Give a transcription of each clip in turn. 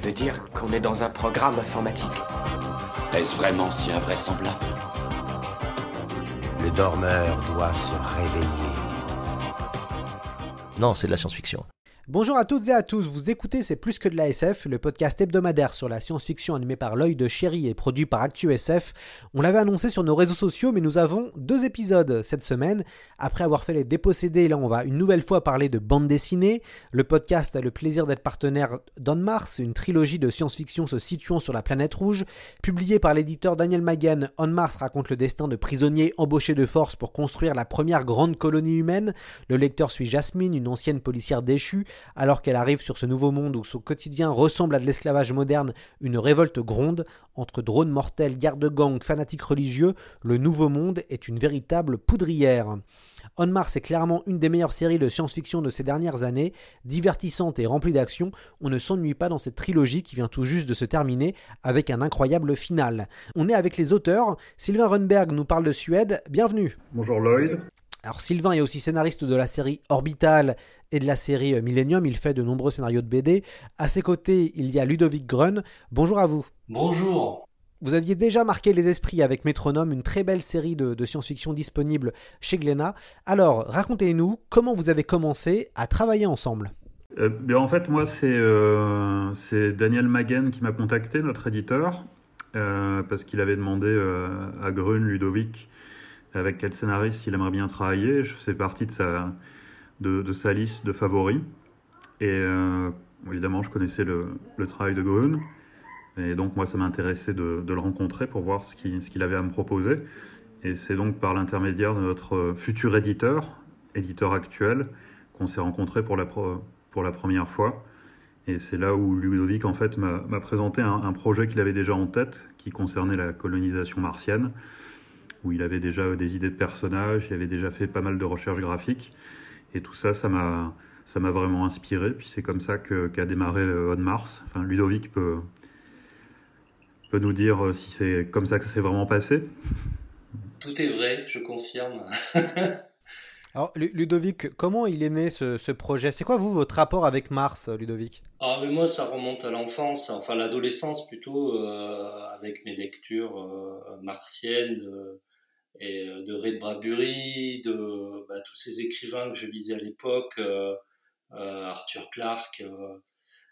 Tu veux dire qu'on est dans un programme informatique Est-ce vraiment si invraisemblable Le dormeur doit se réveiller. Non, c'est de la science-fiction. Bonjour à toutes et à tous, vous écoutez C'est plus que de la SF, le podcast hebdomadaire sur la science-fiction animé par l'œil de chéri et produit par ActuSF. On l'avait annoncé sur nos réseaux sociaux, mais nous avons deux épisodes cette semaine. Après avoir fait les dépossédés, là on va une nouvelle fois parler de bande dessinée. Le podcast a le plaisir d'être partenaire d'On Mars, une trilogie de science-fiction se situant sur la planète rouge. Publié par l'éditeur Daniel Magan, On Mars raconte le destin de prisonniers embauchés de force pour construire la première grande colonie humaine. Le lecteur suit Jasmine, une ancienne policière déchue alors qu'elle arrive sur ce nouveau monde où son quotidien ressemble à de l'esclavage moderne, une révolte gronde. Entre drones mortels, gardes-gangs, fanatiques religieux, le nouveau monde est une véritable poudrière. On Mars est clairement une des meilleures séries de science-fiction de ces dernières années, divertissante et remplie d'action. On ne s'ennuie pas dans cette trilogie qui vient tout juste de se terminer avec un incroyable final. On est avec les auteurs. Sylvain Runberg nous parle de Suède. Bienvenue. Bonjour Lloyd. Alors Sylvain est aussi scénariste de la série Orbital et de la série euh, Millennium, il fait de nombreux scénarios de BD. À ses côtés, il y a Ludovic Grun. Bonjour à vous. Bonjour. Vous aviez déjà marqué les esprits avec Métronome, une très belle série de, science-fiction disponible chez Glénat. Alors, racontez-nous comment vous avez commencé à travailler ensemble. Euh, en fait, moi, euh, c'est Daniel Magen qui m'a contacté, notre éditeur, parce qu'il avait demandé à Grun, Ludovic, avec quel scénariste il aimerait bien travailler. Je faisais partie de sa, de, sa liste de favoris. Et euh, évidemment, je connaissais le, travail de Grun. Et donc, moi, ça m'intéressait de, de, le rencontrer pour voir ce qu'il avait à me proposer. Et c'est donc par l'intermédiaire de notre futur éditeur, éditeur actuel, qu'on s'est rencontrés pour la, pour la première fois. Et c'est là où Ludovic, en fait, m'a présenté un projet qu'il avait déjà en tête, qui concernait la colonisation martienne où il avait déjà des idées de personnages, il avait déjà fait pas mal de recherches graphiques. Et tout ça, ça m'a, ça m'a vraiment inspiré. Puis c'est comme ça qu'a démarré On Mars. Enfin, Ludovic peut, peut nous dire euh, si c'est comme ça que ça s'est vraiment passé. Tout est vrai, je confirme. Alors, Ludovic, comment il est né ce, projet? C'est quoi, vous, votre rapport avec Mars, Ludovic? Ah, mais Moi, ça remonte à l'enfance, enfin l'adolescence plutôt, euh, avec mes lectures euh, martiennes et euh, de Ray Bradbury, de bah, tous ces écrivains que je lisais à l'époque, euh, euh, Arthur Clarke,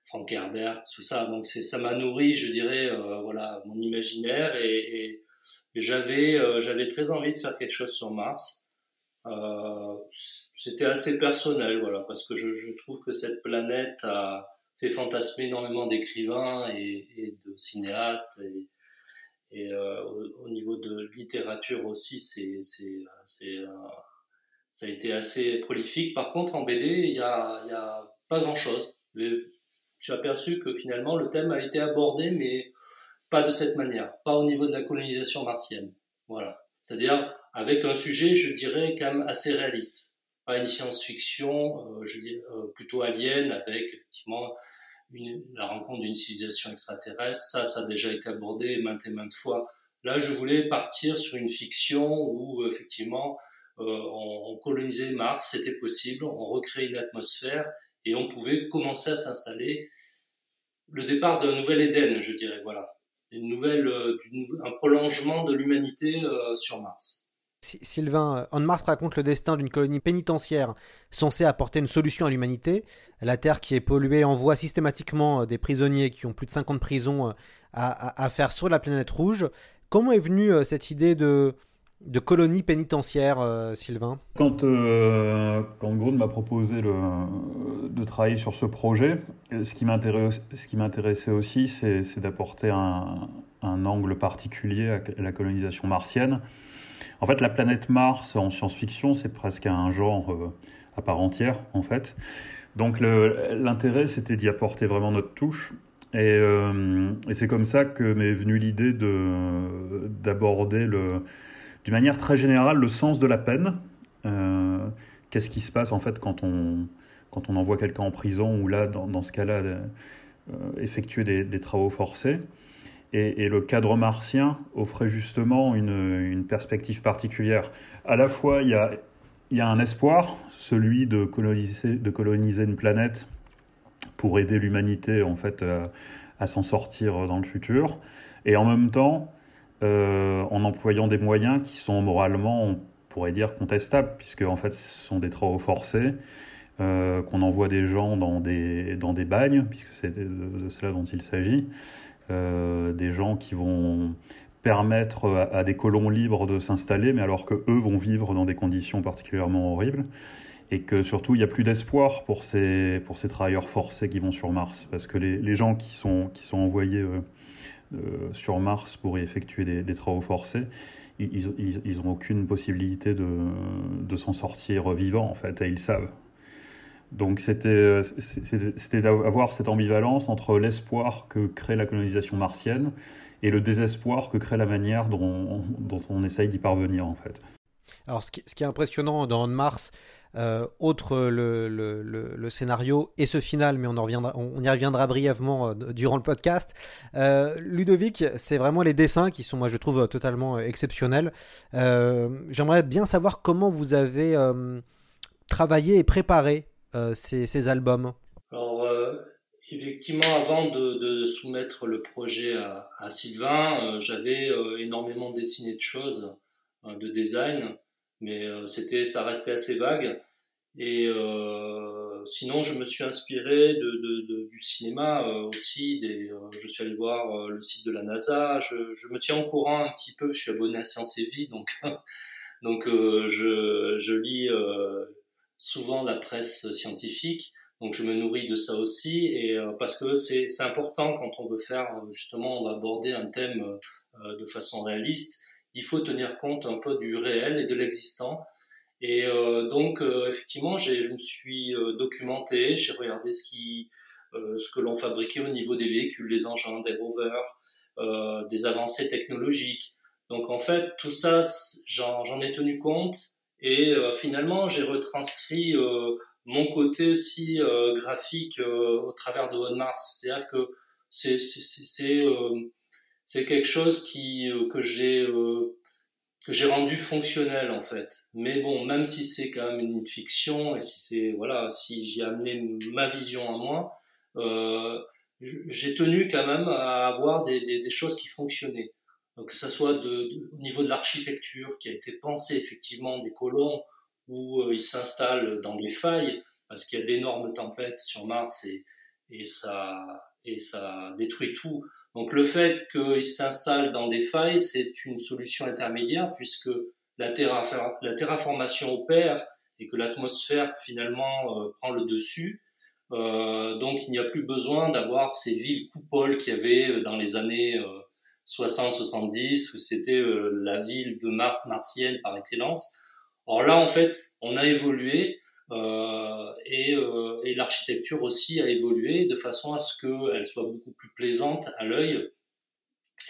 Frank Herbert, tout ça. Donc ça m'a nourri, je dirais, voilà, mon imaginaire et, j'avais j'avais très envie de faire quelque chose sur Mars. C'était assez personnel, voilà, parce que je, trouve que cette planète a fait fantasmer énormément d'écrivains et, de cinéastes et euh, au, niveau de littérature aussi, c'est, c'est, euh, ça a été assez prolifique. Par contre, en BD, il n'y a, y a pas grand-chose. J'ai aperçu que finalement, le thème a été abordé, mais pas de cette manière, pas au niveau de la colonisation martienne. Voilà. C'est-à-dire avec un sujet, je dirais, quand même assez réaliste. Pas une science-fiction, euh, plutôt alien, avec effectivement la rencontre d'une civilisation extraterrestre. Ça, ça a déjà été abordé maintes et maintes fois. Là, je voulais partir sur une fiction où, effectivement, euh, on, colonisait Mars, c'était possible, on recréait une atmosphère et on pouvait commencer à s'installer. Le départ d'un nouvel Éden, je dirais, voilà. Une nouvelle, euh, un prolongement de l'humanité euh, sur Mars. Sylvain, On Mars raconte le destin d'une colonie pénitentiaire censée apporter une solution à l'humanité. La Terre qui est polluée envoie systématiquement euh, des prisonniers qui ont plus de 50 prisons euh, à, faire sur la planète rouge. Comment est venue euh, cette idée de, colonie pénitentiaire, Sylvain? Quand, euh, m'a proposé de travailler sur ce projet, ce qui m'intéressait aussi, c'est d'apporter un, angle particulier à la colonisation martienne. En fait, la planète Mars en science-fiction, c'est presque un genre euh, à part entière, en fait. Donc l'intérêt, c'était d'y apporter vraiment notre touche. Et, et c'est comme ça que m'est venue l'idée d'aborder d'une manière très générale le sens de la peine. Qu'est-ce qui se passe en fait quand on, quand on envoie quelqu'un en prison ou là, dans, ce cas-là, effectuer des, travaux forcés et, le cadre martien offrait justement une, perspective particulière. À la fois, il y a, un espoir, celui de coloniser, une planète pour aider l'humanité en fait à, s'en sortir dans le futur, et en même temps, euh, en employant des moyens qui sont moralement, on pourrait dire, contestables, puisque en fait, ce sont des travaux forcés, euh, qu'on envoie des gens dans des, dans bagnes, puisque c'est de, cela dont il s'agit, euh, des gens qui vont permettre à, des colons libres de s'installer, mais alors que eux vont vivre dans des conditions particulièrement horribles, et que surtout il n'y a plus d'espoir pour ces, travailleurs forcés qui vont sur Mars, parce que les, gens qui sont, envoyés euh, euh, sur Mars pour y effectuer des, des travaux forcés, ils n'ont aucune possibilité de, de s'en sortir vivants, en fait, et ils savent. Donc c'était d'avoir cette ambivalence entre l'espoir que crée la colonisation martienne et le désespoir que crée la manière dont, on essaye d'y parvenir en fait. Alors ce qui, est impressionnant dans Mars, euh, autre le, le, scénario et ce final, mais on, en reviendra, on y reviendra brièvement euh, durant le podcast. Euh, Ludovic, c'est vraiment les dessins qui sont, moi je trouve, totalement exceptionnels. Euh, J'aimerais bien savoir comment vous avez euh, travaillé et préparé euh, ces, ces, albums Alors, euh, effectivement, avant de, soumettre le projet à, Sylvain, euh, j'avais énormément dessiné de choses, de design, mais c'était, ça restait assez vague. Et sinon, je me suis inspiré du cinéma aussi. Je suis allé voir le site de la NASA. Je, je, me tiens au courant un petit peu. Je suis abonné à Science et Vie, donc donc je, je lis souvent la presse scientifique. Donc je me nourris de ça aussi et euh, parce que c'est important quand on veut faire justement on va aborder un thème euh, de façon réaliste, il faut tenir compte un peu du réel et de l'existant. Et euh, donc effectivement, je me suis documenté, j'ai regardé ce qui ce que l'on fabriquait au niveau des véhicules, les engins, des rovers, des avancées technologiques. Donc en fait, tout ça, j'en ai tenu compte et euh, finalement, j'ai retranscrit euh, mon côté aussi euh, graphique au travers de One Mars. C'est-à-dire que c'est c'est quelque chose qui que j'ai que j'ai rendu fonctionnel en fait. Mais bon, même si c'est quand même une fiction et si c'est voilà, si j'ai amené ma vision à moi, j'ai tenu quand même à avoir des, des choses qui fonctionnaient. Que ce soit de, au niveau de l'architecture qui a été pensée effectivement des colons où euh, ils s'installent dans des failles parce qu'il y a d'énormes tempêtes sur Mars et, et, ça, et ça détruit tout. Donc le fait qu'ils s'installent dans des failles, c'est une solution intermédiaire puisque la, la terraformation opère et que l'atmosphère finalement euh, prend le dessus. Euh, donc il n'y a plus besoin d'avoir ces villes coupoles qu'il y avait euh, dans les années 60-70, où c'était euh, la ville de Mar martienne par excellence. Or là, en fait, on a évolué euh, et, euh, et l'architecture aussi a évolué de façon à ce qu'elle soit beaucoup plus plaisante à l'œil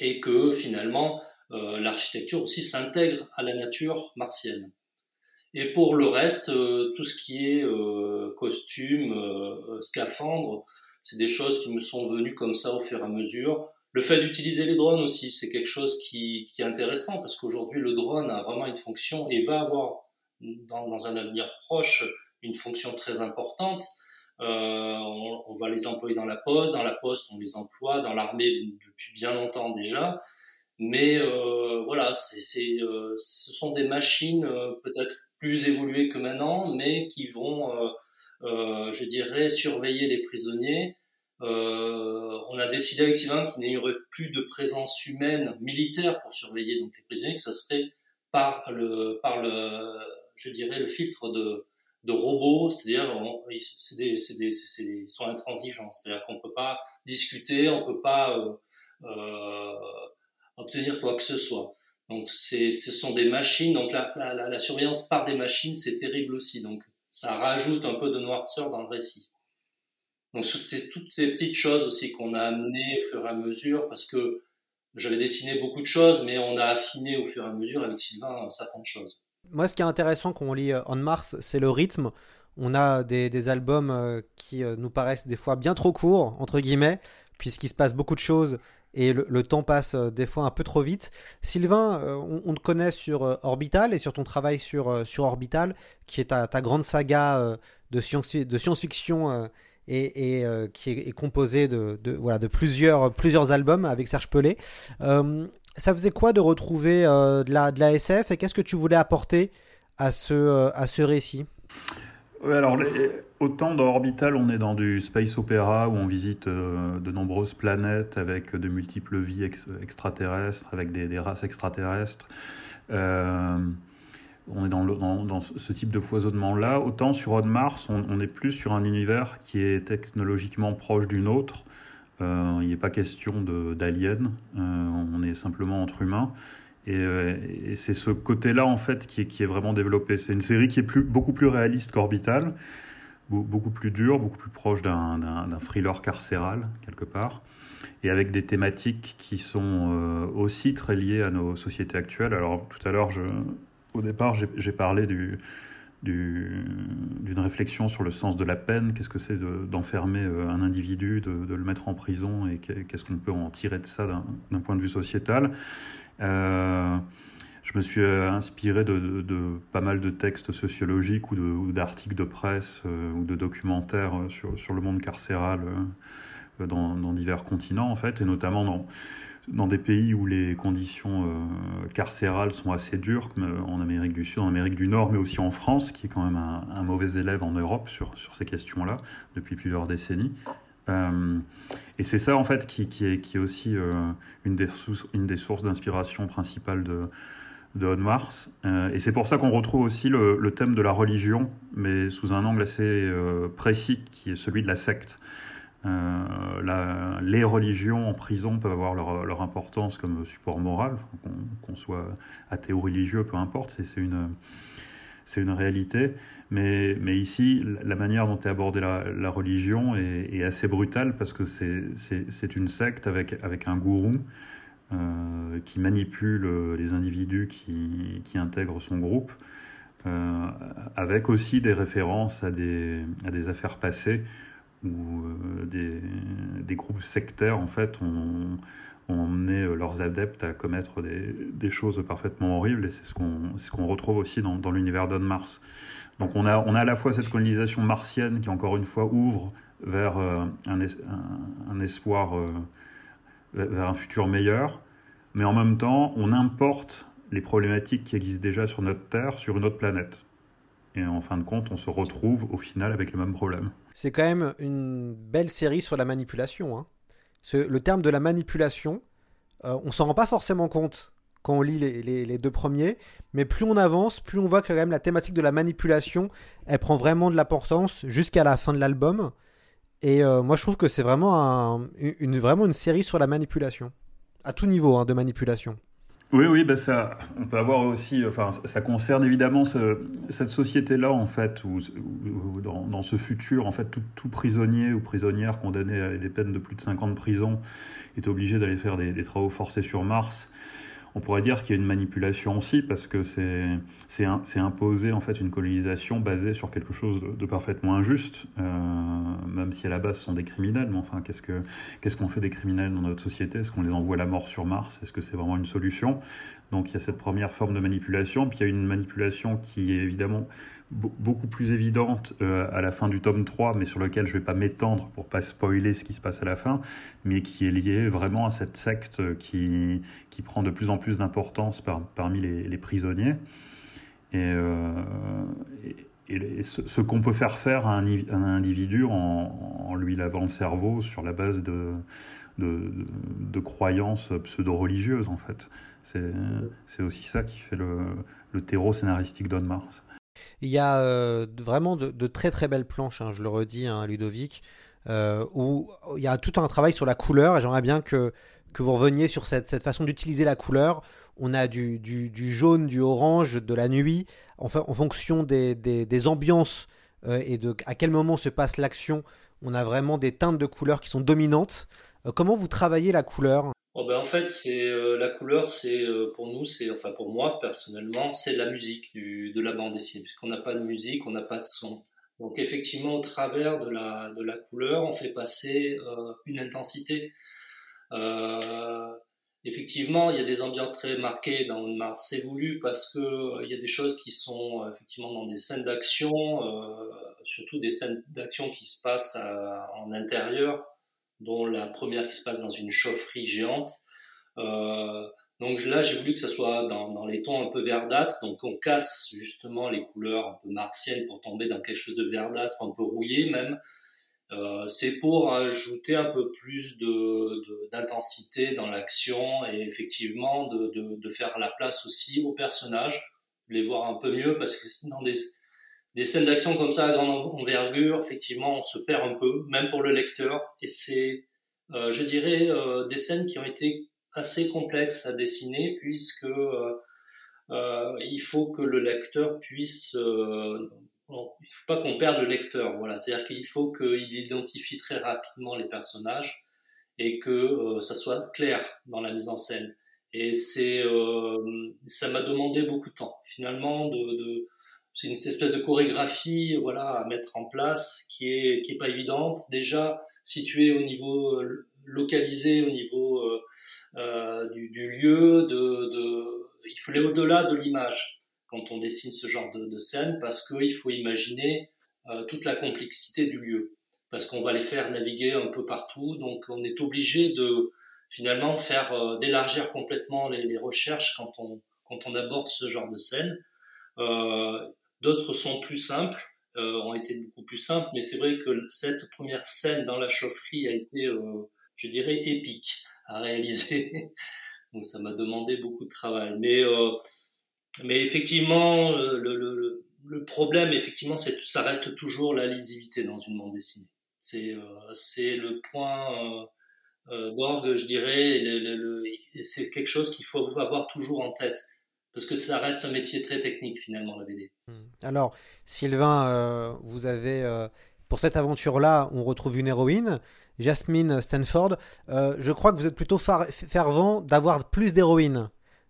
et que finalement euh, l'architecture aussi s'intègre à la nature martienne. Et pour le reste, euh, tout ce qui est euh, costume, scaphandre, c'est des choses qui me sont venues comme ça au fur et à mesure. Le fait d'utiliser les drones aussi, c'est quelque chose qui, est intéressant parce qu'aujourd'hui, le drone a vraiment une fonction et va avoir dans, un avenir proche une fonction très importante. Euh, on, va les employer dans la poste, dans la poste, on les emploie, dans l'armée depuis bien longtemps déjà. Mais euh, voilà, euh, ce sont des machines peut-être plus évoluées que maintenant, mais qui vont, je dirais, surveiller les prisonniers, euh, on a décidé avec Sylvain qu'il n'y aurait plus de présence humaine militaire pour surveiller donc les prisonniers, que ça serait par le, par le, je dirais, le filtre de, de robots, c'est-à-dire c'est des, des, ils sont intransigeants, c'est-à-dire qu'on peut pas discuter, on peut pas euh, euh, obtenir quoi que ce soit. Donc ce sont des machines, donc la, la, la surveillance par des machines, c'est terrible aussi. Donc ça rajoute un peu de noirceur dans le récit. Donc c'est toutes ces petites choses aussi qu'on a amenées au fur et à mesure parce que j'avais dessiné beaucoup de choses, mais on a affiné au fur et à mesure avec Sylvain certaines choses. Moi, ce qui est intéressant quand on lit On Mars, c'est le rythme. On a des, albums qui nous paraissent des fois bien trop courts, entre guillemets, puisqu'il se passe beaucoup de choses et le, temps passe des fois un peu trop vite. Sylvain, on, te connaît sur Orbital et sur ton travail sur, sur Orbital, qui est ta, ta grande saga de science-fiction et, euh, qui est, composé de, voilà, de plusieurs, plusieurs albums avec Serge Pelé. Euh, ça faisait quoi de retrouver euh, de, la, de la SF et qu'est-ce que tu voulais apporter à ce, à ce récit? Alors, autant dans Orbital, on est dans du space opéra où on visite de nombreuses planètes avec de multiples vies extraterrestres, avec des, des races extraterrestres on est dans, ce type de foisonnement-là. Autant sur On Mars, on, est plus sur un univers qui est technologiquement proche du nôtre. Euh, il n'est pas question d'aliens, euh, on est simplement entre humains. Euh, et, c'est ce côté-là, en fait, qui est, vraiment développé. C'est une série qui est beaucoup plus réaliste qu'Orbital, beaucoup plus dure, beaucoup plus proche d'un thriller carcéral, quelque part et avec des thématiques qui sont aussi très liées à nos sociétés actuelles. Alors tout à l'heure, je, au départ, j'ai parlé d'une réflexion sur le sens de la peine, qu'est-ce que c'est d'enfermer euh, un individu, de, le mettre en prison et qu'est-ce qu'on peut en tirer de ça d'un point de vue sociétal? Euh, je me suis euh, inspiré de, pas mal de textes sociologiques ou d'articles de, presse ou de documentaires sur, le monde carcéral dans, divers continents, en fait, et notamment dans, dans des pays où les conditions euh, carcérales sont assez dures, comme euh, en Amérique du Sud, en Amérique du Nord, mais aussi en France, qui est quand même un, mauvais élève en Europe sur, sur ces questions-là depuis plusieurs décennies. Euh, et c'est ça, en fait, qui, qui, est, qui est aussi une, des une des sources d'inspiration principales de, de Mars. et c'est pour ça qu'on retrouve aussi le, thème de la religion, mais sous un angle assez précis, qui est celui de la secte. Euh, les religions en prison peuvent avoir leur, importance comme support moral, qu'on soit athée ou religieux, peu importe, c'est une, réalité. Mais, ici, la manière dont est abordée la, religion est, assez brutale parce que c'est une secte avec, un gourou euh, qui manipule les individus qui, intègrent son groupe, euh, avec aussi des références à des affaires passées où euh, des, groupes sectaires en fait ont, emmené euh, leurs adeptes à commettre des, choses parfaitement horribles et c'est ce qu'on retrouve aussi dans, l'univers d'On Mars. Donc on a, on a à la fois cette colonisation martienne qui encore une fois ouvre vers euh, un, un, espoir, vers un futur meilleur, mais en même temps on importe les problématiques qui existent déjà sur notre Terre, sur une autre planète. Et en fin de compte, on se retrouve au final avec le même problème. C'est quand même une belle série sur la manipulation. Hein. le terme de la manipulation, euh, on s'en rend pas forcément compte quand on lit les, deux premiers, mais plus on avance, plus on voit que quand même la thématique de la manipulation, elle prend vraiment de l'importance jusqu'à la fin de l'album. Et euh, moi, je trouve que c'est vraiment, une, vraiment une série sur la manipulation, à tout niveau hein, de manipulation. Oui, oui, bah ça, on peut avoir aussi, enfin, ça concerne évidemment cette société-là, en fait, où, dans, ce futur, en fait, tout, prisonnier ou prisonnière condamné à des peines de plus de 5 ans de prison est obligé d'aller faire des travaux forcés sur Mars on pourrait dire qu'il y a une manipulation aussi parce que c'est imposer en fait une colonisation basée sur quelque chose de, parfaitement injuste, euh, même si à la base ce sont des criminels. Mais enfin, qu'est-ce qu'on fait des criminels dans notre société? Est-ce qu'on les envoie à la mort sur Mars? Est-ce que c'est vraiment une solution? Donc il y a cette première forme de manipulation, puis il y a une manipulation qui est évidemment beaucoup plus évidente euh, à la fin du tome 3, mais sur lequel je ne vais pas m'étendre pour pas spoiler ce qui se passe à la fin, mais qui est lié vraiment à cette secte qui, qui prend de plus en plus d'importance par, parmi les, prisonniers. Et, euh, ce, qu'on peut faire faire à un, individu en, lui lavant le cerveau sur la base de, de, de croyances pseudo-religieuses, en fait. C'est aussi ça qui fait le, le terreau scénaristique d'On Mars. Il y a euh, vraiment de, très très belles planches, hein, je le redis, hein, Ludovic, euh, où il y a tout un travail sur la couleur et j'aimerais bien que, vous reveniez sur cette, façon d'utiliser la couleur. On a du, du, jaune, du orange, de la nuit, en, fonction des ambiances euh, et de à quel moment se passe l'action. on a vraiment des teintes de couleurs qui sont dominantes. comment vous travaillez la couleur? Oh ben en fait, c'est la couleur, c'est pour nous, c'est enfin pour moi personnellement, c'est la musique de la bande dessinée. Puisqu'on n'a pas de musique, on n'a pas de son. Donc effectivement, au travers de la, couleur, on fait passer euh, une intensité. Euh, effectivement, il y a des ambiances très marquées dans Mars. C'est voulu parce que euh, il y a des choses qui sont euh, effectivement dans des scènes d'action, euh, surtout des scènes d'action qui se passent en intérieur, dont la première qui se passe dans une chaufferie géante. Euh, donc là, j'ai voulu que ça soit dans, les tons un peu verdâtres. Donc on casse justement les couleurs un peu martiennes pour tomber dans quelque chose de verdâtre, un peu rouillé même. Euh, c'est pour ajouter un peu plus d'intensité de, dans l'action et effectivement de, de, de, faire la place aussi aux personnages, les voir un peu mieux parce que dans des, des scènes d'action comme ça à grande envergure, effectivement, on se perd un peu, même pour le lecteur. Et c'est, euh, je dirais, euh, des scènes qui ont été assez complexe à dessiner puisque euh, il faut que le lecteur puisse il faut pas qu'on perde le lecteur voilà c'est à dire qu'il faut qu'il identifie très rapidement les personnages et que ça soit clair dans la mise en scène et c'est ça m'a demandé beaucoup de temps finalement de, de c'est une espèce de chorégraphie voilà à mettre en place qui est qui est pas évidente. Déjà située au niveau localisé au niveau euh, euh, du, lieu, de, il faut aller au-delà de l'image quand on dessine ce genre de, scène parce qu'il faut imaginer euh, toute la complexité du lieu. Parce qu'on va les faire naviguer un peu partout. Donc on est obligé de finalement faire euh, d'élargir complètement les, recherches quand on quand on aborde ce genre de scène. Euh, d'autres sont plus simples euh, ont été beaucoup plus simples mais c'est vrai que cette première scène dans la chaufferie a été je dirais, épique à réaliser. Donc ça m'a demandé beaucoup de travail. Mais, euh, mais effectivement, le, le, le problème, effectivement, ça reste toujours la lisibilité dans une bande dessinée. C'est euh, c'est le point euh, d'orgue, je dirais. C'est quelque chose qu'il faut avoir toujours en tête. Parce que ça reste un métier très technique, finalement, la BD. Alors, Sylvain, vous avez... pour cette aventure-là, on retrouve une héroïne. Jasmine Stanford. Euh, je crois que vous êtes plutôt fervent d'avoir plus d'héroïnes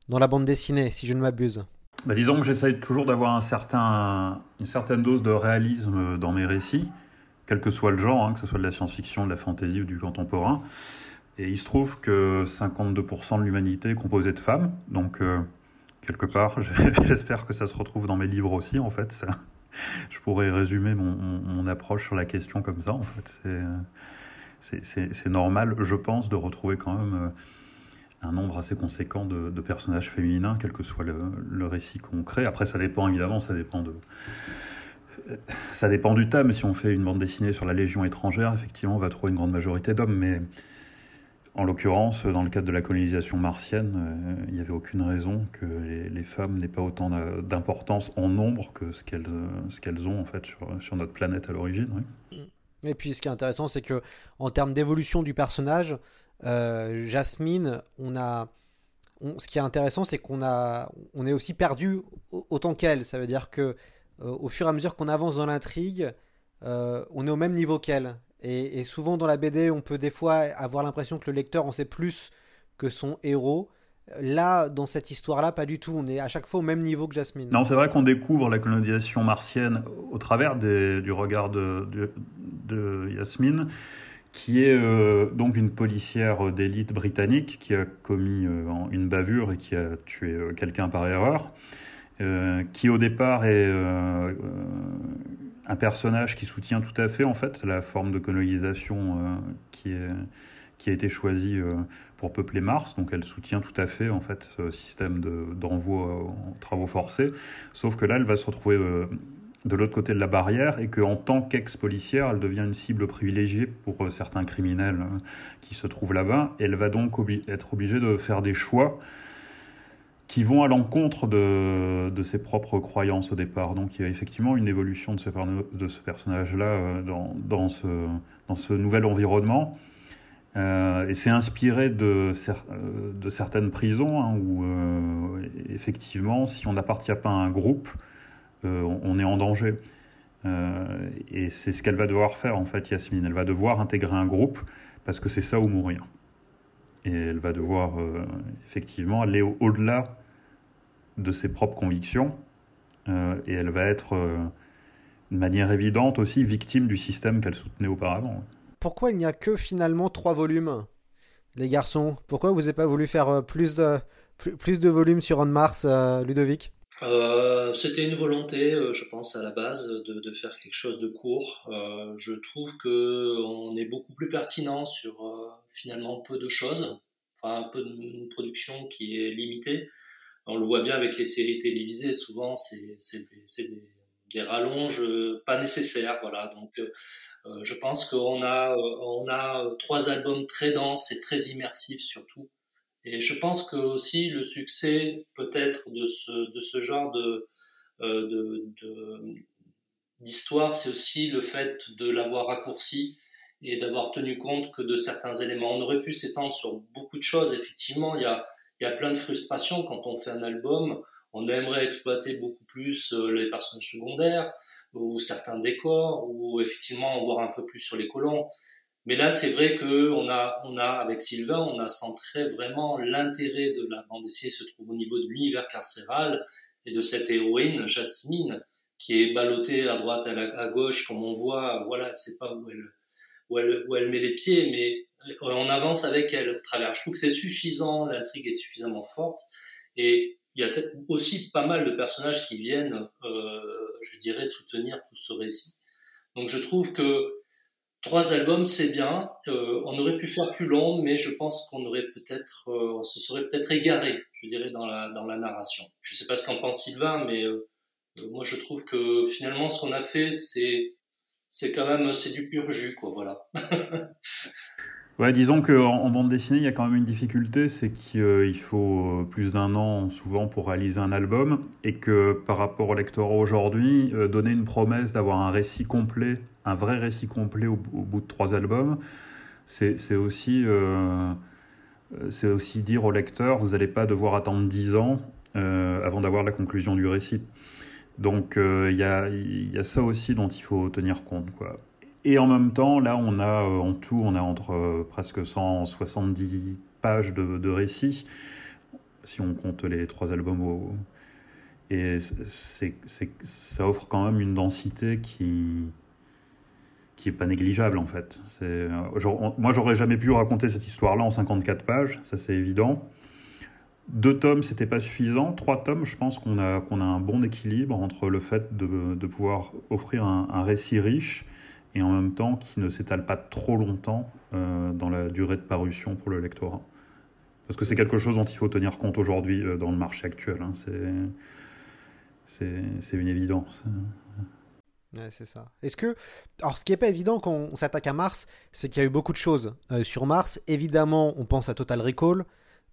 dans la bande dessinée, si je ne m'abuse. Bah, disons que j'essaye toujours d'avoir un certain, une certaine dose de réalisme dans mes récits, quel que soit le genre, hein, que ce soit de la science-fiction, de la fantasy ou du contemporain. Et il se trouve que 52% de l'humanité est composée de femmes, donc euh, quelque part, j'espère que ça se retrouve dans mes livres aussi, en fait. Je pourrais résumer mon, approche sur la question comme ça, en fait. C'est normal, je pense, de retrouver quand même euh, un nombre assez conséquent de, de personnages féminins, quel que soit le, le récit qu'on crée. Après, ça dépend évidemment, ça dépend de. Ça dépend du thème. Si on fait une bande dessinée sur la Légion étrangère, effectivement, on va trouver une grande majorité d'hommes. Mais en l'occurrence, dans le cadre de la colonisation martienne, euh, il n'y avait aucune raison que les, femmes n'aient pas autant d'importance en nombre que ce qu'elles qu ont en fait sur, notre planète à l'origine. Et puis ce qui est intéressant, c'est que en termes d'évolution du personnage, euh, Jasmine, on a, ce qui est intéressant, c'est qu'on a, on est aussi perdu autant qu'elle. Ça veut dire que euh, au fur et à mesure qu'on avance dans l'intrigue, euh, on est au même niveau qu'elle. Et, souvent dans la BD, on peut des fois avoir l'impression que le lecteur en sait plus que son héros. Là, dans cette histoire-là, pas du tout. On est à chaque fois au même niveau que Jasmine. Non, c'est vrai qu'on découvre la colonisation martienne au travers du regard de, de, Yasmine, qui est euh, donc une policière d'élite britannique qui a commis euh, une bavure et qui a tué euh, quelqu'un par erreur, qui au départ est un personnage qui soutient tout à fait en fait la forme de colonisation euh, qui a été choisie pour peupler Mars, donc elle soutient tout à fait en fait ce système d'envoi de, en travaux forcés, sauf que là elle va se retrouver euh, de l'autre côté de la barrière et qu'en tant qu'ex-policière elle devient une cible privilégiée pour euh, certains criminels euh, qui se trouvent là-bas, elle va donc être obligée de faire des choix qui vont à l'encontre de, ses propres croyances au départ. Donc il y a effectivement une évolution de ce, personnage-là dans, dans, ce, nouvel environnement. Euh, et c'est inspiré de, de, certaines prisons hein, où, euh, effectivement, si on n'appartient pas à un groupe, euh, on est en danger. et c'est ce qu'elle va devoir faire, en fait, Yasmine. Elle va devoir intégrer un groupe parce que c'est ça ou mourir. Et elle va devoir effectivement aller au-delà de ses propres convictions. et elle va être de manière évidente aussi victime du système qu'elle soutenait auparavant. Pourquoi il n'y a que finalement trois volumes, les garçons? Pourquoi vous n'avez pas voulu faire euh, plus de, plus, de volumes sur On Mars, euh, Ludovic? Euh, C'était une volonté, je pense, à la base, de, faire quelque chose de court. je trouve qu'on est beaucoup plus pertinent sur finalement peu de choses, enfin un peu de production qui est limitée. On le voit bien avec les séries télévisées, souvent c'est des des rallonges euh, pas nécessaires. Voilà. Donc, euh, euh, je pense qu'on a, on a trois albums très denses et très immersifs surtout. Et je pense que aussi le succès peut-être de ce, de ce genre de, d'histoire, c'est aussi le fait de l'avoir raccourci et d'avoir tenu compte que de certains éléments. On aurait pu s'étendre sur beaucoup de choses. Effectivement, il y a, il y a plein de frustrations quand on fait un album on aimerait exploiter beaucoup plus euh, les personnages secondaires ou certains décors ou effectivement en voir un peu plus sur les colons. Mais là, c'est vrai que on a, on a avec Sylvain, on a centré vraiment l'intérêt de la bande dessinée se trouve au niveau de l'univers carcéral et de cette héroïne Jasmine qui est ballottée à droite à, à gauche comme on voit. Voilà, c'est pas où elle, où elle, où elle met les pieds, mais on avance avec elle au travers. Je trouve que c'est suffisant, l'intrigue est suffisamment forte et il y a aussi pas mal de personnages qui viennent, euh, je dirais, soutenir tout ce récit. Donc je trouve que trois albums, c'est bien. Euh, on aurait pu faire plus long, mais je pense qu'on aurait peut-être, euh, se serait peut-être égaré, je dirais, dans la, dans la narration. Je ne sais pas ce qu'en pense Sylvain, mais moi je trouve que finalement ce qu'on a fait, c'est c'est quand même c'est du pur jus, quoi. Voilà. Ouais, disons qu'en en bande dessinée, il y a quand même une difficulté, c'est qu'il faut euh, plus d'un an souvent pour réaliser un album, et que par rapport au lectorat aujourd'hui, euh, donner une promesse d'avoir un récit complet, un vrai récit complet au, bout de trois albums, c'est aussi, euh, aussi dire au lecteur, vous n'allez pas devoir attendre dix ans avant d'avoir la conclusion du récit. Donc il y, a, y a ça aussi dont il faut tenir compte. Quoi. Et en même temps, là, on a euh, en tout, on a entre euh, presque 170 pages de, de récits, si on compte les trois albums. Et ça offre quand même une densité qui qui est pas négligeable en fait. Genre, moi, j'aurais jamais pu raconter cette histoire-là en 54 pages, ça c'est évident. Deux tomes, c'était pas suffisant. Trois tomes, je pense qu'on a, qu'on a un bon équilibre entre le fait de, pouvoir offrir un récit riche et en même temps qui ne s'étale pas trop longtemps euh, dans la durée de parution pour le lectorat. Parce que c'est quelque chose dont il faut tenir compte aujourd'hui euh, dans le marché actuel. Hein. C'est une évidence. C'est ça. Est-ce que. Alors, ce qui n'est pas évident quand on s'attaque à Mars, c'est qu'il y a eu beaucoup de choses euh, sur Mars. Évidemment, on pense à Total Recall.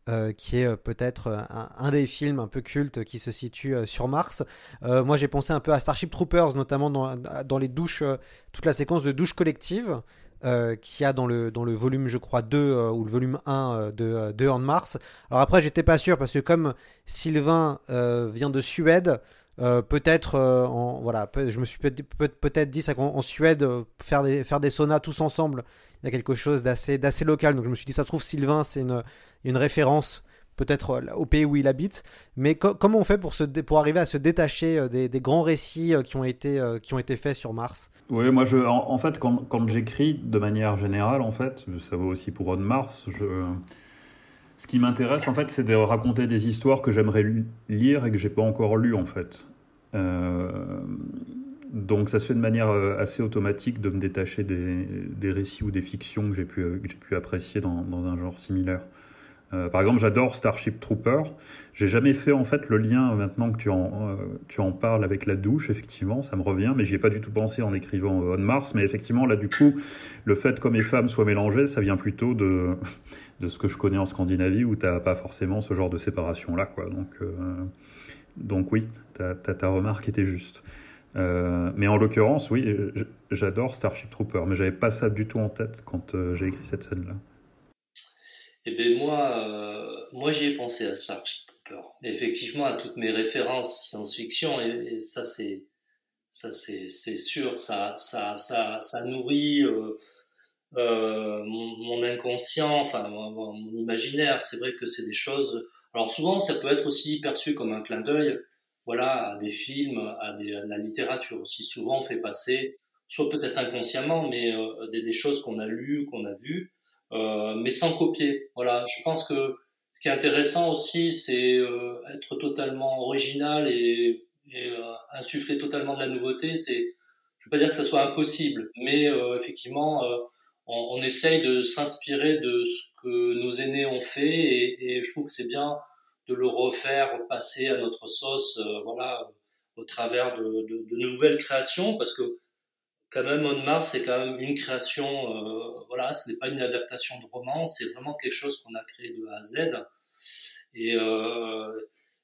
Euh, qui est euh, peut-être euh, un, des films un peu cultes qui se situe sur Mars. moi, j'ai pensé un peu à Starship Troopers, notamment dans, les douches, toute la séquence de douches collectives. Euh, qu'il y a dans le, dans le volume, je crois, 2 ou le volume 1 de, de On Mars. Alors après, j'étais pas sûr parce que comme Sylvain vient de Suède, peut-être, voilà, je me suis peut-être dit ça qu'en Suède, faire des, faire des saunas tous ensemble, il y a quelque chose d'assez local. Donc je me suis dit, ça se trouve, Sylvain, c'est une, une référence peut-être euh, au pays où il habite. Mais comment on fait pour, arriver à se détacher euh, des, grands récits euh, qui ont été, faits sur Mars? Oui, moi, en, fait, quand, j'écris de manière générale, en fait, ça vaut aussi pour On Mars, ce qui m'intéresse, en fait, c'est de raconter des histoires que j'aimerais lire et que j'ai pas encore lues, en fait. donc ça se fait de manière assez automatique de me détacher des, récits ou des fictions que j'ai pu, apprécier dans un genre similaire. Euh, par exemple, j'adore Starship Trooper. J'ai jamais fait en fait le lien maintenant que tu en, euh, tu en parles avec la douche. Effectivement, ça me revient, mais j'y ai pas du tout pensé en écrivant On Mars. Mais effectivement, là, du coup, le fait que mes femmes soient mélangées, ça vient plutôt de de ce que je connais en Scandinavie où tu n'as pas forcément ce genre de séparation là. Donc euh, donc oui, ta remarque était juste. mais en l'occurrence, oui, j'adore Starship Trooper, mais j'avais pas ça du tout en tête quand j'ai écrit cette scène-là. Eh bien, moi, euh, moi j'y ai pensé à Starship Trooper. Effectivement, à toutes mes références science-fiction, et, ça, c'est, Ça, c'est sûr. Ça, ça, ça, ça nourrit euh, euh, mon, inconscient, enfin, mon, imaginaire. C'est vrai que c'est des choses. Alors, souvent, ça peut être aussi perçu comme un clin d'œil voilà, à des films, à, des, la littérature aussi. Souvent, on fait passer, soit peut-être inconsciemment, mais euh, des, des, choses qu'on a lues, qu'on a vues, mais sans copier. Voilà, je pense que ce qui est intéressant aussi, c'est euh, être totalement original et, et euh, insuffler totalement de la nouveauté. C'est, je veux pas dire que ça soit impossible, mais euh, effectivement, on, on, essaye de s'inspirer de ce que nos aînés ont fait, et, et je trouve que c'est bien de le refaire passer à notre sauce, voilà, au travers de, de, de, nouvelles créations, parce que quand même On Mars c'est quand même une création euh, voilà ce n'est pas une adaptation de roman c'est vraiment quelque chose qu'on a créé de A à Z. Et euh,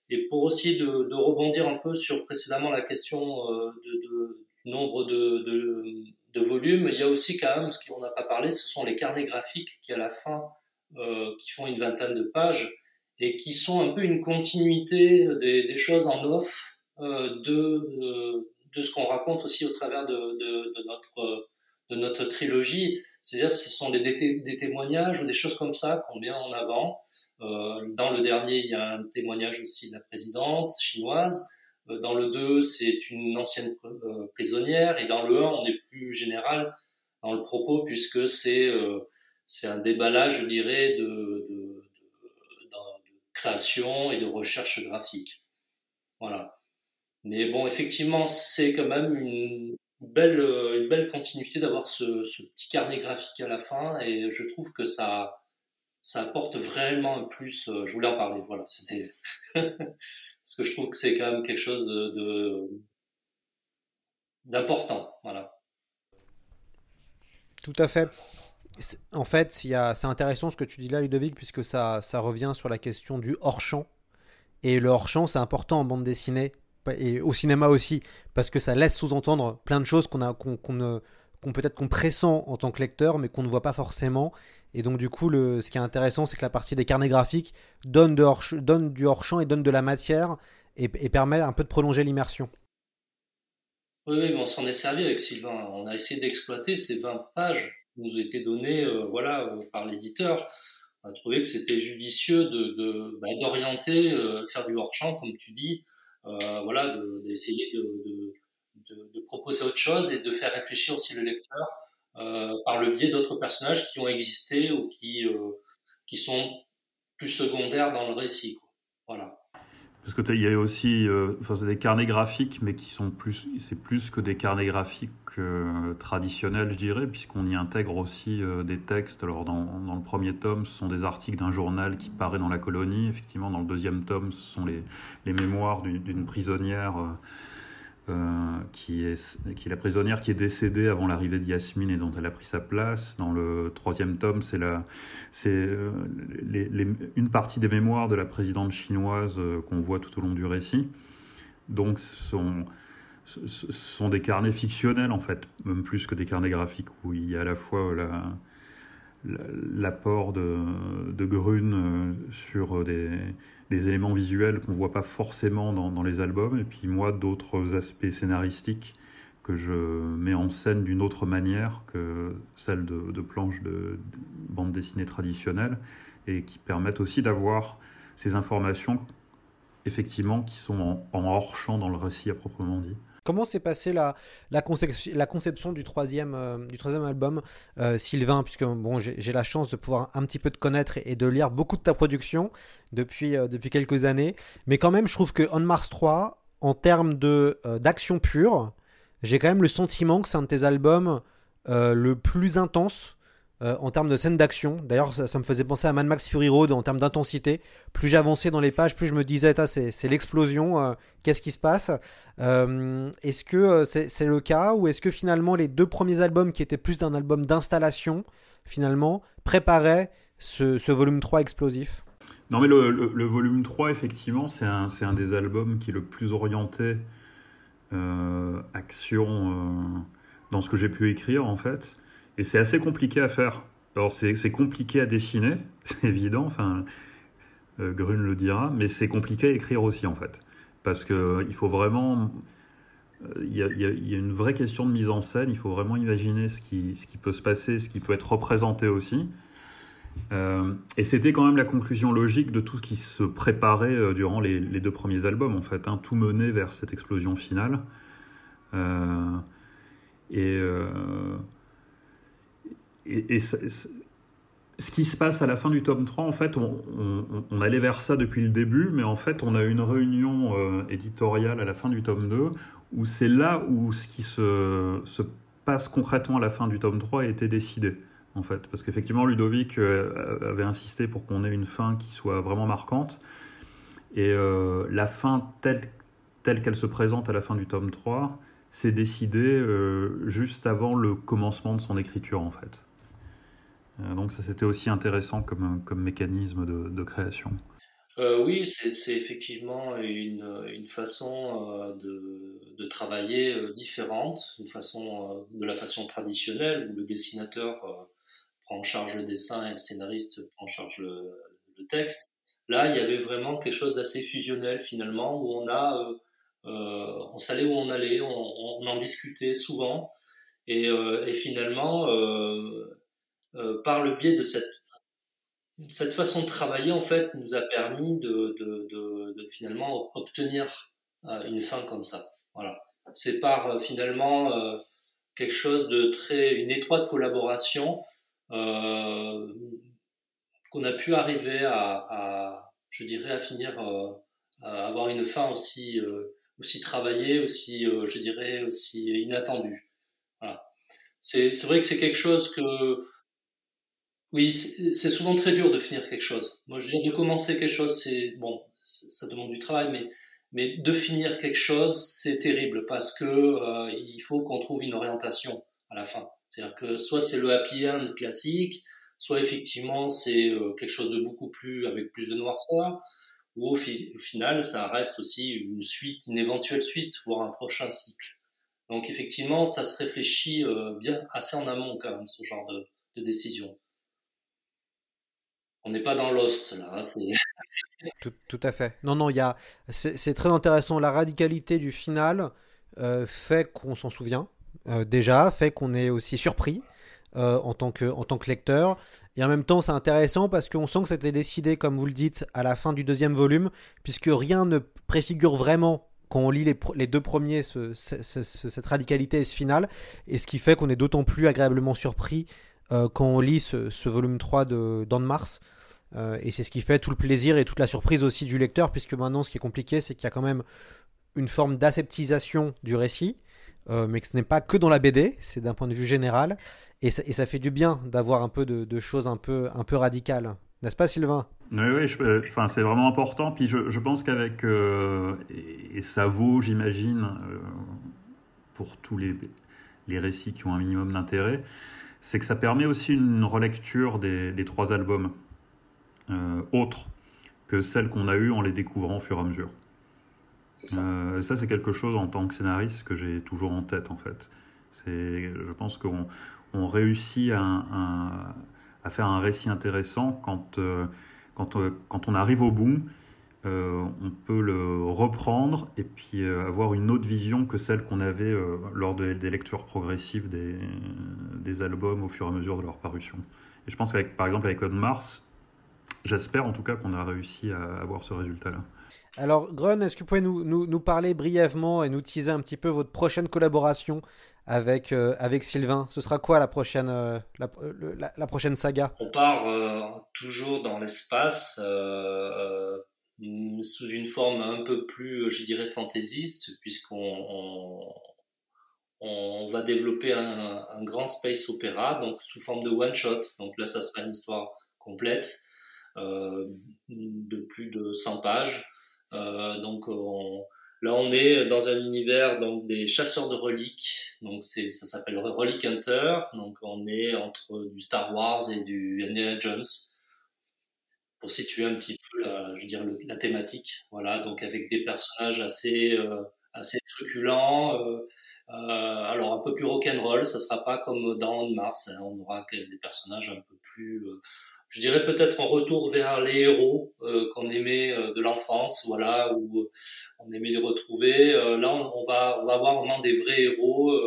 et pour aussi de, rebondir un peu sur précédemment la question euh, de, nombre de, de, volumes il y a aussi quand même ce qu'on n'a pas parlé ce sont les carnets graphiques qui à la fin euh, qui font une vingtaine de pages et qui sont un peu une continuité des, des choses en off de de ce qu'on raconte aussi au travers de, de, de, notre, de notre trilogie. C'est-à-dire ce sont des, des, témoignages ou des choses comme ça qu'on met en avant. Euh, dans le dernier, il y a un témoignage aussi de la présidente chinoise. Euh, dans le 2, c'est une ancienne euh, prisonnière. Et dans le 1, on est plus général dans le propos puisque c'est euh, c'est un déballage, je dirais, de, de, de création et de recherche graphique. Voilà. Mais bon, effectivement, c'est quand même une belle, une belle continuité d'avoir ce, ce, petit carnet graphique à la fin et je trouve que ça, ça apporte vraiment un plus. Euh, je voulais en parler, voilà, c'était. Parce que je trouve que c'est quand même quelque chose de. d'important, voilà. Tout à fait. En fait, c'est intéressant ce que tu dis là, Ludovic, puisque ça, ça revient sur la question du hors-champ. Et le hors-champ, c'est important en bande dessinée et au cinéma aussi, parce que ça laisse sous-entendre plein de choses qu'on a, qu'on, qu'on, peut-être qu'on pressent en tant que lecteur, mais qu'on ne voit pas forcément. Et donc du coup, le, ce qui est intéressant, c'est que la partie des carnets graphiques donne, du hors-champ et donne de la matière et, et, permet un peu de prolonger l'immersion. Oui, oui on s'en est servi avec Sylvain. On a essayé d'exploiter ces 20 pages qui nous étaient données euh, voilà, euh, par l'éditeur. On a trouvé que c'était judicieux de, de, bah, d'orienter, euh, faire du hors-champ, comme tu dis, voilà, d'essayer de, de, de, de, proposer autre chose et de faire réfléchir aussi le lecteur euh, par le biais d'autres personnages qui ont existé ou qui, euh, qui sont plus secondaires dans le récit. Quoi. Voilà. Parce que il y a aussi, euh, c'est des carnets graphiques, mais qui sont plus, c'est plus que des carnets graphiques euh, traditionnels, je dirais, puisqu'on y intègre aussi euh, des textes. Alors dans, dans, le premier tome, ce sont des articles d'un journal qui paraît dans la colonie. Effectivement, dans le deuxième tome, ce sont les, les mémoires d'une prisonnière. Euh, qui, est, qui la prisonnière qui est décédée avant l'arrivée de Yasmine et dont elle a pris sa place. Dans le troisième tome, c'est euh, une partie des mémoires de la présidente chinoise euh, qu'on voit tout au long du récit. Donc sont, ce sont des carnets fictionnels en fait, même plus que des carnets graphiques où il y a à la fois la, l'apport de, de Grune euh, sur des, éléments visuels qu'on ne voit pas forcément dans, dans, les albums, et puis moi d'autres aspects scénaristiques que je mets en scène d'une autre manière que celle de, de planches de, de bande dessinée traditionnelle, et qui permettent aussi d'avoir ces informations effectivement qui sont en, en hors-champ dans le récit à proprement dit. Comment s'est passée la, conception, du troisième, euh, album, euh, Sylvain? Puisque bon, j'ai la chance de pouvoir un petit peu te connaître et, de lire beaucoup de ta production depuis, euh, depuis quelques années. Mais quand même, je trouve que On Mars 3, en termes d'action pure, j'ai quand même le sentiment que c'est un de tes albums le plus intense euh, en termes de scènes d'action. D'ailleurs, ça, me faisait penser à Mad Max Fury Road en termes d'intensité. Plus j'avançais dans les pages, plus je me disais, c'est l'explosion, euh, qu'est-ce qui se passe? Euh, Est-ce que c'est le cas ou est-ce que finalement les deux premiers albums qui étaient plus d'un album d'installation, finalement, préparaient ce, volume 3 explosif? Non, mais le, volume 3, effectivement, c'est un, des albums qui est le plus orienté action dans ce que j'ai pu écrire, en fait. Et c'est assez compliqué à faire. Alors c'est compliqué à dessiner, c'est évident, enfin, euh, Grune le dira, mais c'est compliqué à écrire aussi en fait. Parce qu'il faut vraiment il y, a, il y, a, une vraie question de mise en scène. Il faut vraiment imaginer ce qui, peut se passer, ce qui peut être représenté aussi. Euh, et c'était quand même la conclusion logique de tout ce qui se préparait euh, durant les, deux premiers albums, en fait. Hein, tout menait vers cette explosion finale. Euh, et, et, ce qui se passe à la fin du tome 3, en fait, on, allait vers ça depuis le début, mais en fait, on a une réunion euh, éditoriale à la fin du tome 2, où c'est là où ce qui se, se, passe concrètement à la fin du tome 3 a été décidé, en fait. Parce qu'effectivement, Ludovic euh, avait insisté pour qu'on ait une fin qui soit vraiment marquante. Et euh, la fin telle, telle qu'elle se présente à la fin du tome 3, c'est décidé juste avant le commencement de son écriture, en fait. Euh, donc ça c'était aussi intéressant comme, comme mécanisme de, création. Euh, oui, c'est effectivement une, une façon euh, de, de, travailler différente, une façon de la façon traditionnelle où le dessinateur prend en charge le dessin et le scénariste prend en charge le, le texte. Là, il y avait vraiment quelque chose d'assez fusionnel finalement où on a, on savait où on allait, on, on en discutait souvent et, et finalement euh, par le biais de cette, cette façon de travailler, en fait, nous a permis de, de, finalement obtenir euh, une fin comme ça. Voilà. C'est par euh, finalement quelque chose de très, une étroite collaboration qu'on a pu arriver à, je dirais, à finir, à avoir une fin aussi, aussi travaillée, aussi, je dirais, aussi inattendue. Voilà. C'est vrai que c'est quelque chose que oui, c'est souvent très dur de finir quelque chose. Moi, je dire, de commencer quelque chose, c'est bon, ça demande du travail, mais mais de finir quelque chose, c'est terrible parce que euh, il faut qu'on trouve une orientation à la fin. C'est-à-dire que soit c'est le happy end classique, soit effectivement c'est euh, quelque chose de beaucoup plus avec plus de noirceur, ou au, fi au, final ça reste aussi une suite, une éventuelle suite, voire un prochain cycle. Donc effectivement, ça se réfléchit euh, bien assez en amont quand même ce genre de, de décision. On n'est pas dans Lost là. tout, tout, à fait. Non, non, il y a. C'est très intéressant. La radicalité du final euh, fait qu'on s'en souvient euh, déjà, fait qu'on est aussi surpris euh, en tant que en tant que lecteur. Et en même temps, c'est intéressant parce qu'on sent que c'était décidé, comme vous le dites, à la fin du deuxième volume, puisque rien ne préfigure vraiment quand on lit les, les deux premiers ce, ce, ce, cette radicalité et ce final, et ce qui fait qu'on est d'autant plus agréablement surpris quand on lit ce, volume 3 de Dan Mars. Euh, et c'est ce qui fait tout le plaisir et toute la surprise aussi du lecteur, puisque maintenant ce qui est compliqué, c'est qu'il y a quand même une forme d'aseptisation du récit, euh, mais que ce n'est pas que dans la BD, c'est d'un point de vue général, et ça, fait du bien d'avoir un peu de, choses un peu, radicales. N'est-ce pas, Sylvain? Oui, oui enfin, c'est vraiment important. Puis je, pense qu'avec. Euh, et, ça vaut, j'imagine, euh, pour tous les récits qui ont un minimum d'intérêt, c'est que ça permet aussi une relecture des, des trois albums, euh, autres que celles qu'on a eues en les découvrant au fur et à mesure. Ça, euh, ça c'est quelque chose en tant que scénariste que j'ai toujours en tête en fait. C'est, je pense qu'on on réussit à, à, à, faire un récit intéressant quand, euh, quand, quand on arrive au bout. Euh, on peut le reprendre et puis euh, avoir une autre vision que celle qu'on avait euh, lors de, des lectures progressives des, des, albums au fur et à mesure de leur parution. Et je pense qu'avec, par exemple, avec Code Mars, j'espère en tout cas qu'on a réussi à avoir ce résultat-là. Alors, Grun, est-ce que vous pouvez nous, nous, nous, parler brièvement et nous teaser un petit peu votre prochaine collaboration avec, euh, avec Sylvain? Ce sera quoi la prochaine, euh, la, la, la, prochaine saga? On part euh, toujours dans l'espace sous une forme un peu plus, je dirais, fantaisiste, puisqu'on on, va développer un, grand space opéra, donc sous forme de one shot. Donc là, ça sera une histoire complète euh, de plus de 100 pages. Euh, donc on, là, on est dans un univers donc des chasseurs de reliques. Donc c'est ça s'appelle Relic Hunter. Donc on est entre du Star Wars et du Indiana Jones pour situer un petit la, thématique. Voilà, donc avec des personnages assez, euh, assez truculents. Euh, euh, alors un peu plus rock'n'roll, ça sera pas comme dans Mars. Hein, on aura des personnages un peu plus je dirais peut-être un retour vers les héros qu'on aimait de l'enfance, voilà, où on aimait les retrouver. là, on, va, on va avoir vraiment des vrais héros,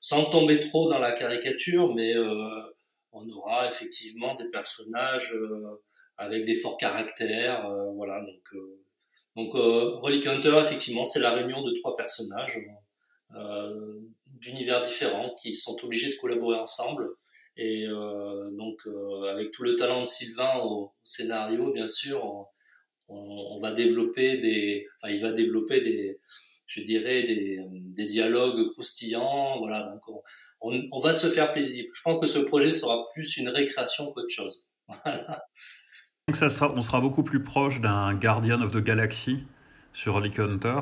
sans tomber trop dans la caricature, mais on aura effectivement des personnages avec des forts caractères, voilà. Donc, donc Relic Hunter, effectivement, c'est la réunion de trois personnages d'univers différents qui sont obligés de collaborer ensemble. Et euh, donc, euh, avec tout le talent de Sylvain au, scénario, bien sûr, on, va développer des, enfin, il va développer des, je dirais, des, dialogues croustillants. Voilà, donc on, on, va se faire plaisir. Je pense que ce projet sera plus une récréation qu'autre chose. Donc ça sera, on sera beaucoup plus proche d'un Guardian of the Galaxy sur Leak Hunter.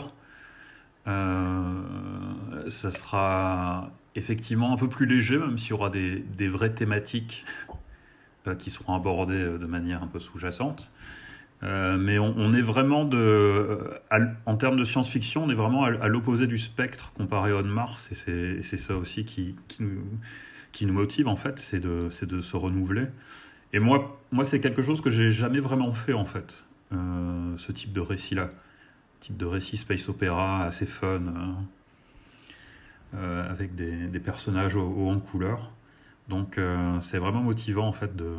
Euh, ça sera effectivement un peu plus léger, même s'il y aura des, vraies thématiques euh, qui seront abordées euh, de manière un peu sous-jacente. Mais on, est vraiment de, en termes de science-fiction, on est vraiment à, l'opposé du spectre comparé à On Mars, et c'est ça aussi qui, nous, motive en fait, c'est de, se renouveler. Et moi, moi c'est quelque chose que j'ai jamais vraiment fait en fait, euh, ce type de récit-là, type de récit space opéra assez fun. Hein. Euh, avec des, des, personnages hauts en couleur. Donc euh, c'est vraiment motivant en fait de,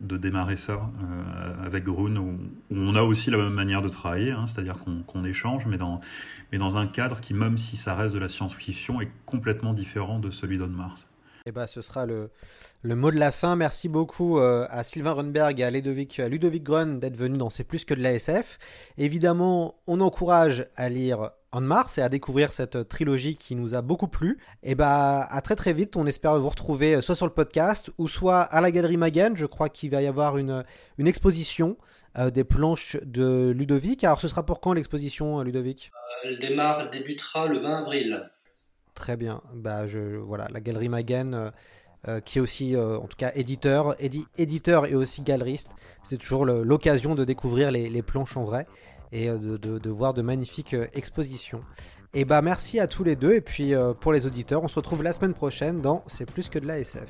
de démarrer ça avec Grun où, on a aussi la même manière de travailler, hein, c'est-à-dire qu'on échange, mais dans, mais dans un cadre qui, même si ça reste de la science-fiction, est complètement différent de celui d'On Mars. Eh ben, ce sera le, le, mot de la fin. Merci beaucoup à Sylvain Runberg et à Ludovic, à Ludovic Grun d'être venus dans C'est plus que de la SF. Évidemment, on encourage à lire en mars et à découvrir cette trilogie qui nous a beaucoup plu. Et bah à très très vite, on espère vous retrouver euh, soit sur le podcast ou soit à la galerie Magen. Je crois qu'il va y avoir une, une exposition euh, des planches de Ludovic. Alors ce sera pour quand l'exposition euh, Ludovic? Démarre, elle débutera le 20 avril. Très bien. Bah voilà, la galerie Magen. qui est aussi, en tout cas, éditeur, éditeur et aussi galeriste. C'est toujours l'occasion de découvrir les, les, planches en vrai et euh, de, voir de magnifiques euh, expositions. Et bah merci à tous les deux et puis euh, pour les auditeurs, on se retrouve la semaine prochaine dans C'est plus que de la SF.